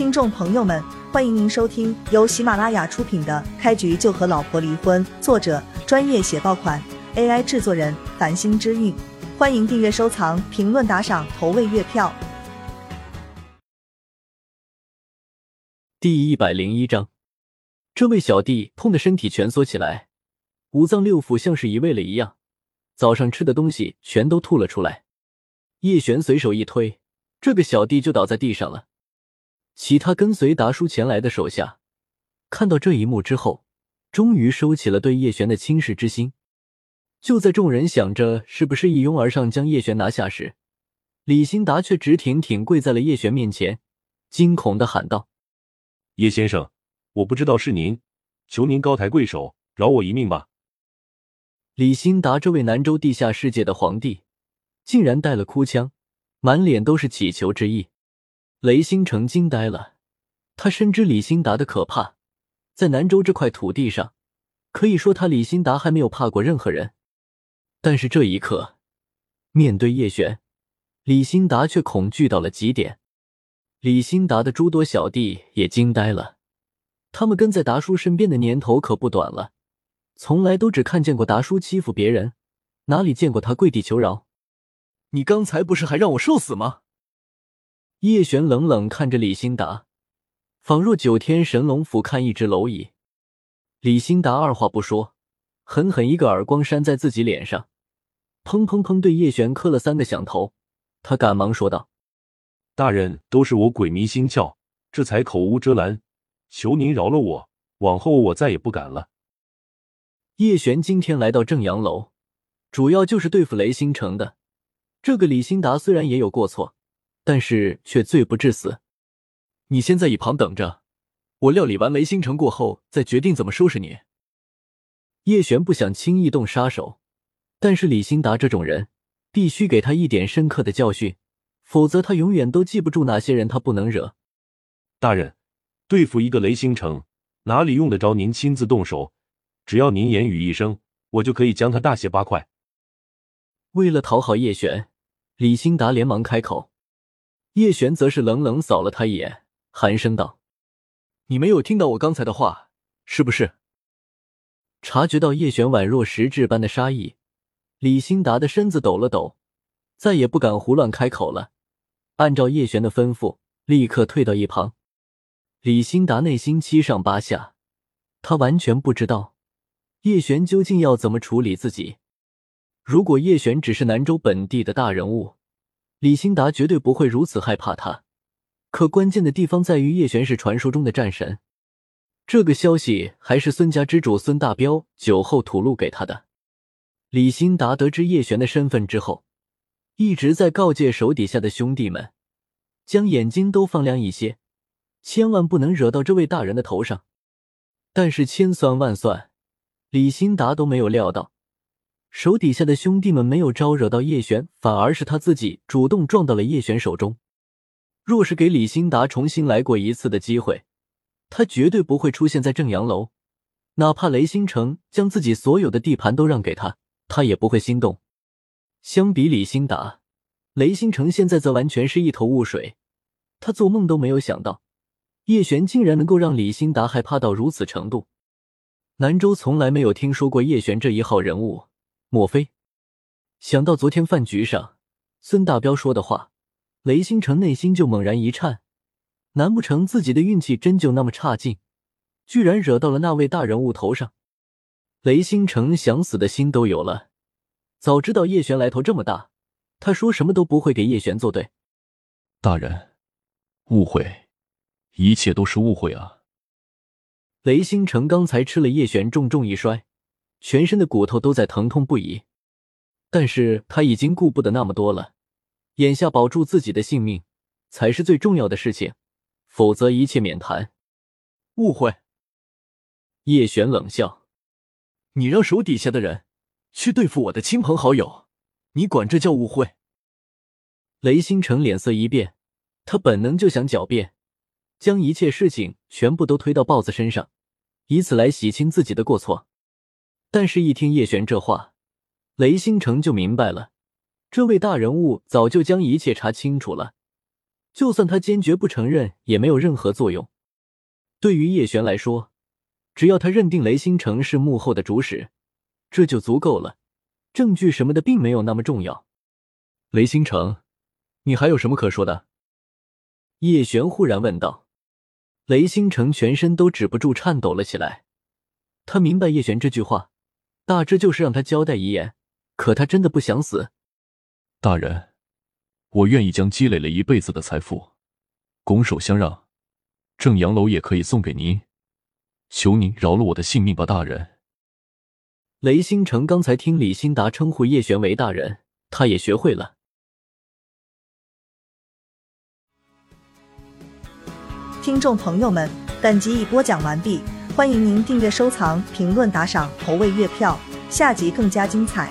听众朋友们，欢迎您收听由喜马拉雅出品的《开局就和老婆离婚》，作者专业写爆款，AI 制作人繁星之韵。欢迎订阅、收藏、评论、打赏、投喂月票。第一百零一章，这位小弟痛的身体蜷缩起来，五脏六腑像是移位了一样，早上吃的东西全都吐了出来。叶璇随手一推，这个小弟就倒在地上了。其他跟随达叔前来的手下看到这一幕之后，终于收起了对叶璇的轻视之心。就在众人想着是不是一拥而上将叶璇拿下时，李兴达却直挺挺跪在了叶璇面前，惊恐的喊道：“叶先生，我不知道是您，求您高抬贵手，饶我一命吧！”李兴达这位南州地下世界的皇帝，竟然带了哭腔，满脸都是乞求之意。雷星辰惊呆了，他深知李新达的可怕，在南州这块土地上，可以说他李新达还没有怕过任何人。但是这一刻，面对叶璇，李新达却恐惧到了极点。李新达的诸多小弟也惊呆了，他们跟在达叔身边的年头可不短了，从来都只看见过达叔欺负别人，哪里见过他跪地求饶？你刚才不是还让我受死吗？叶璇冷冷看着李兴达，仿若九天神龙俯瞰一只蝼蚁。李兴达二话不说，狠狠一个耳光扇在自己脸上，砰砰砰，对叶璇磕了三个响头。他赶忙说道：“大人，都是我鬼迷心窍，这才口无遮拦，求您饶了我，往后我再也不敢了。”叶璇今天来到正阳楼，主要就是对付雷星城的。这个李兴达虽然也有过错。但是却罪不至死。你先在一旁等着，我料理完雷星城过后再决定怎么收拾你。叶璇不想轻易动杀手，但是李兴达这种人必须给他一点深刻的教训，否则他永远都记不住哪些人他不能惹。大人，对付一个雷星城，哪里用得着您亲自动手？只要您言语一声，我就可以将他大卸八块。为了讨好叶璇，李兴达连忙开口。叶璇则是冷冷扫了他一眼，寒声道：“你没有听到我刚才的话，是不是？”察觉到叶璇宛若实质般的杀意，李新达的身子抖了抖，再也不敢胡乱开口了。按照叶璇的吩咐，立刻退到一旁。李新达内心七上八下，他完全不知道叶璇究竟要怎么处理自己。如果叶璇只是南州本地的大人物，李新达绝对不会如此害怕他，可关键的地方在于叶璇是传说中的战神，这个消息还是孙家之主孙大彪酒后吐露给他的。李新达得知叶璇的身份之后，一直在告诫手底下的兄弟们，将眼睛都放亮一些，千万不能惹到这位大人的头上。但是千算万算，李新达都没有料到。手底下的兄弟们没有招惹到叶璇，反而是他自己主动撞到了叶璇手中。若是给李新达重新来过一次的机会，他绝对不会出现在正阳楼。哪怕雷星城将自己所有的地盘都让给他，他也不会心动。相比李新达，雷星城现在则完全是一头雾水。他做梦都没有想到，叶璇竟然能够让李新达害怕到如此程度。南州从来没有听说过叶璇这一号人物。莫非想到昨天饭局上孙大彪说的话，雷星辰内心就猛然一颤。难不成自己的运气真就那么差劲，居然惹到了那位大人物头上？雷星辰想死的心都有了。早知道叶璇来头这么大，他说什么都不会给叶璇作对。大人，误会，一切都是误会啊！雷星辰刚才吃了叶璇重重一摔。全身的骨头都在疼痛不已，但是他已经顾不得那么多了，眼下保住自己的性命才是最重要的事情，否则一切免谈。误会？叶璇冷笑：“你让手底下的人去对付我的亲朋好友，你管这叫误会？”雷星辰脸色一变，他本能就想狡辩，将一切事情全部都推到豹子身上，以此来洗清自己的过错。但是，一听叶璇这话，雷星辰就明白了，这位大人物早就将一切查清楚了，就算他坚决不承认，也没有任何作用。对于叶璇来说，只要他认定雷星城是幕后的主使，这就足够了。证据什么的并没有那么重要。雷星城，你还有什么可说的？叶璇忽然问道。雷星城全身都止不住颤抖了起来。他明白叶璇这句话，大致就是让他交代遗言。可他真的不想死。大人，我愿意将积累了一辈子的财富拱手相让，正阳楼也可以送给您。求您饶了我的性命吧，大人。雷星辰刚才听李新达称呼叶璇为大人，他也学会了。听众朋友们，本集已播讲完毕，欢迎您订阅、收藏、评论、打赏、投喂月票，下集更加精彩。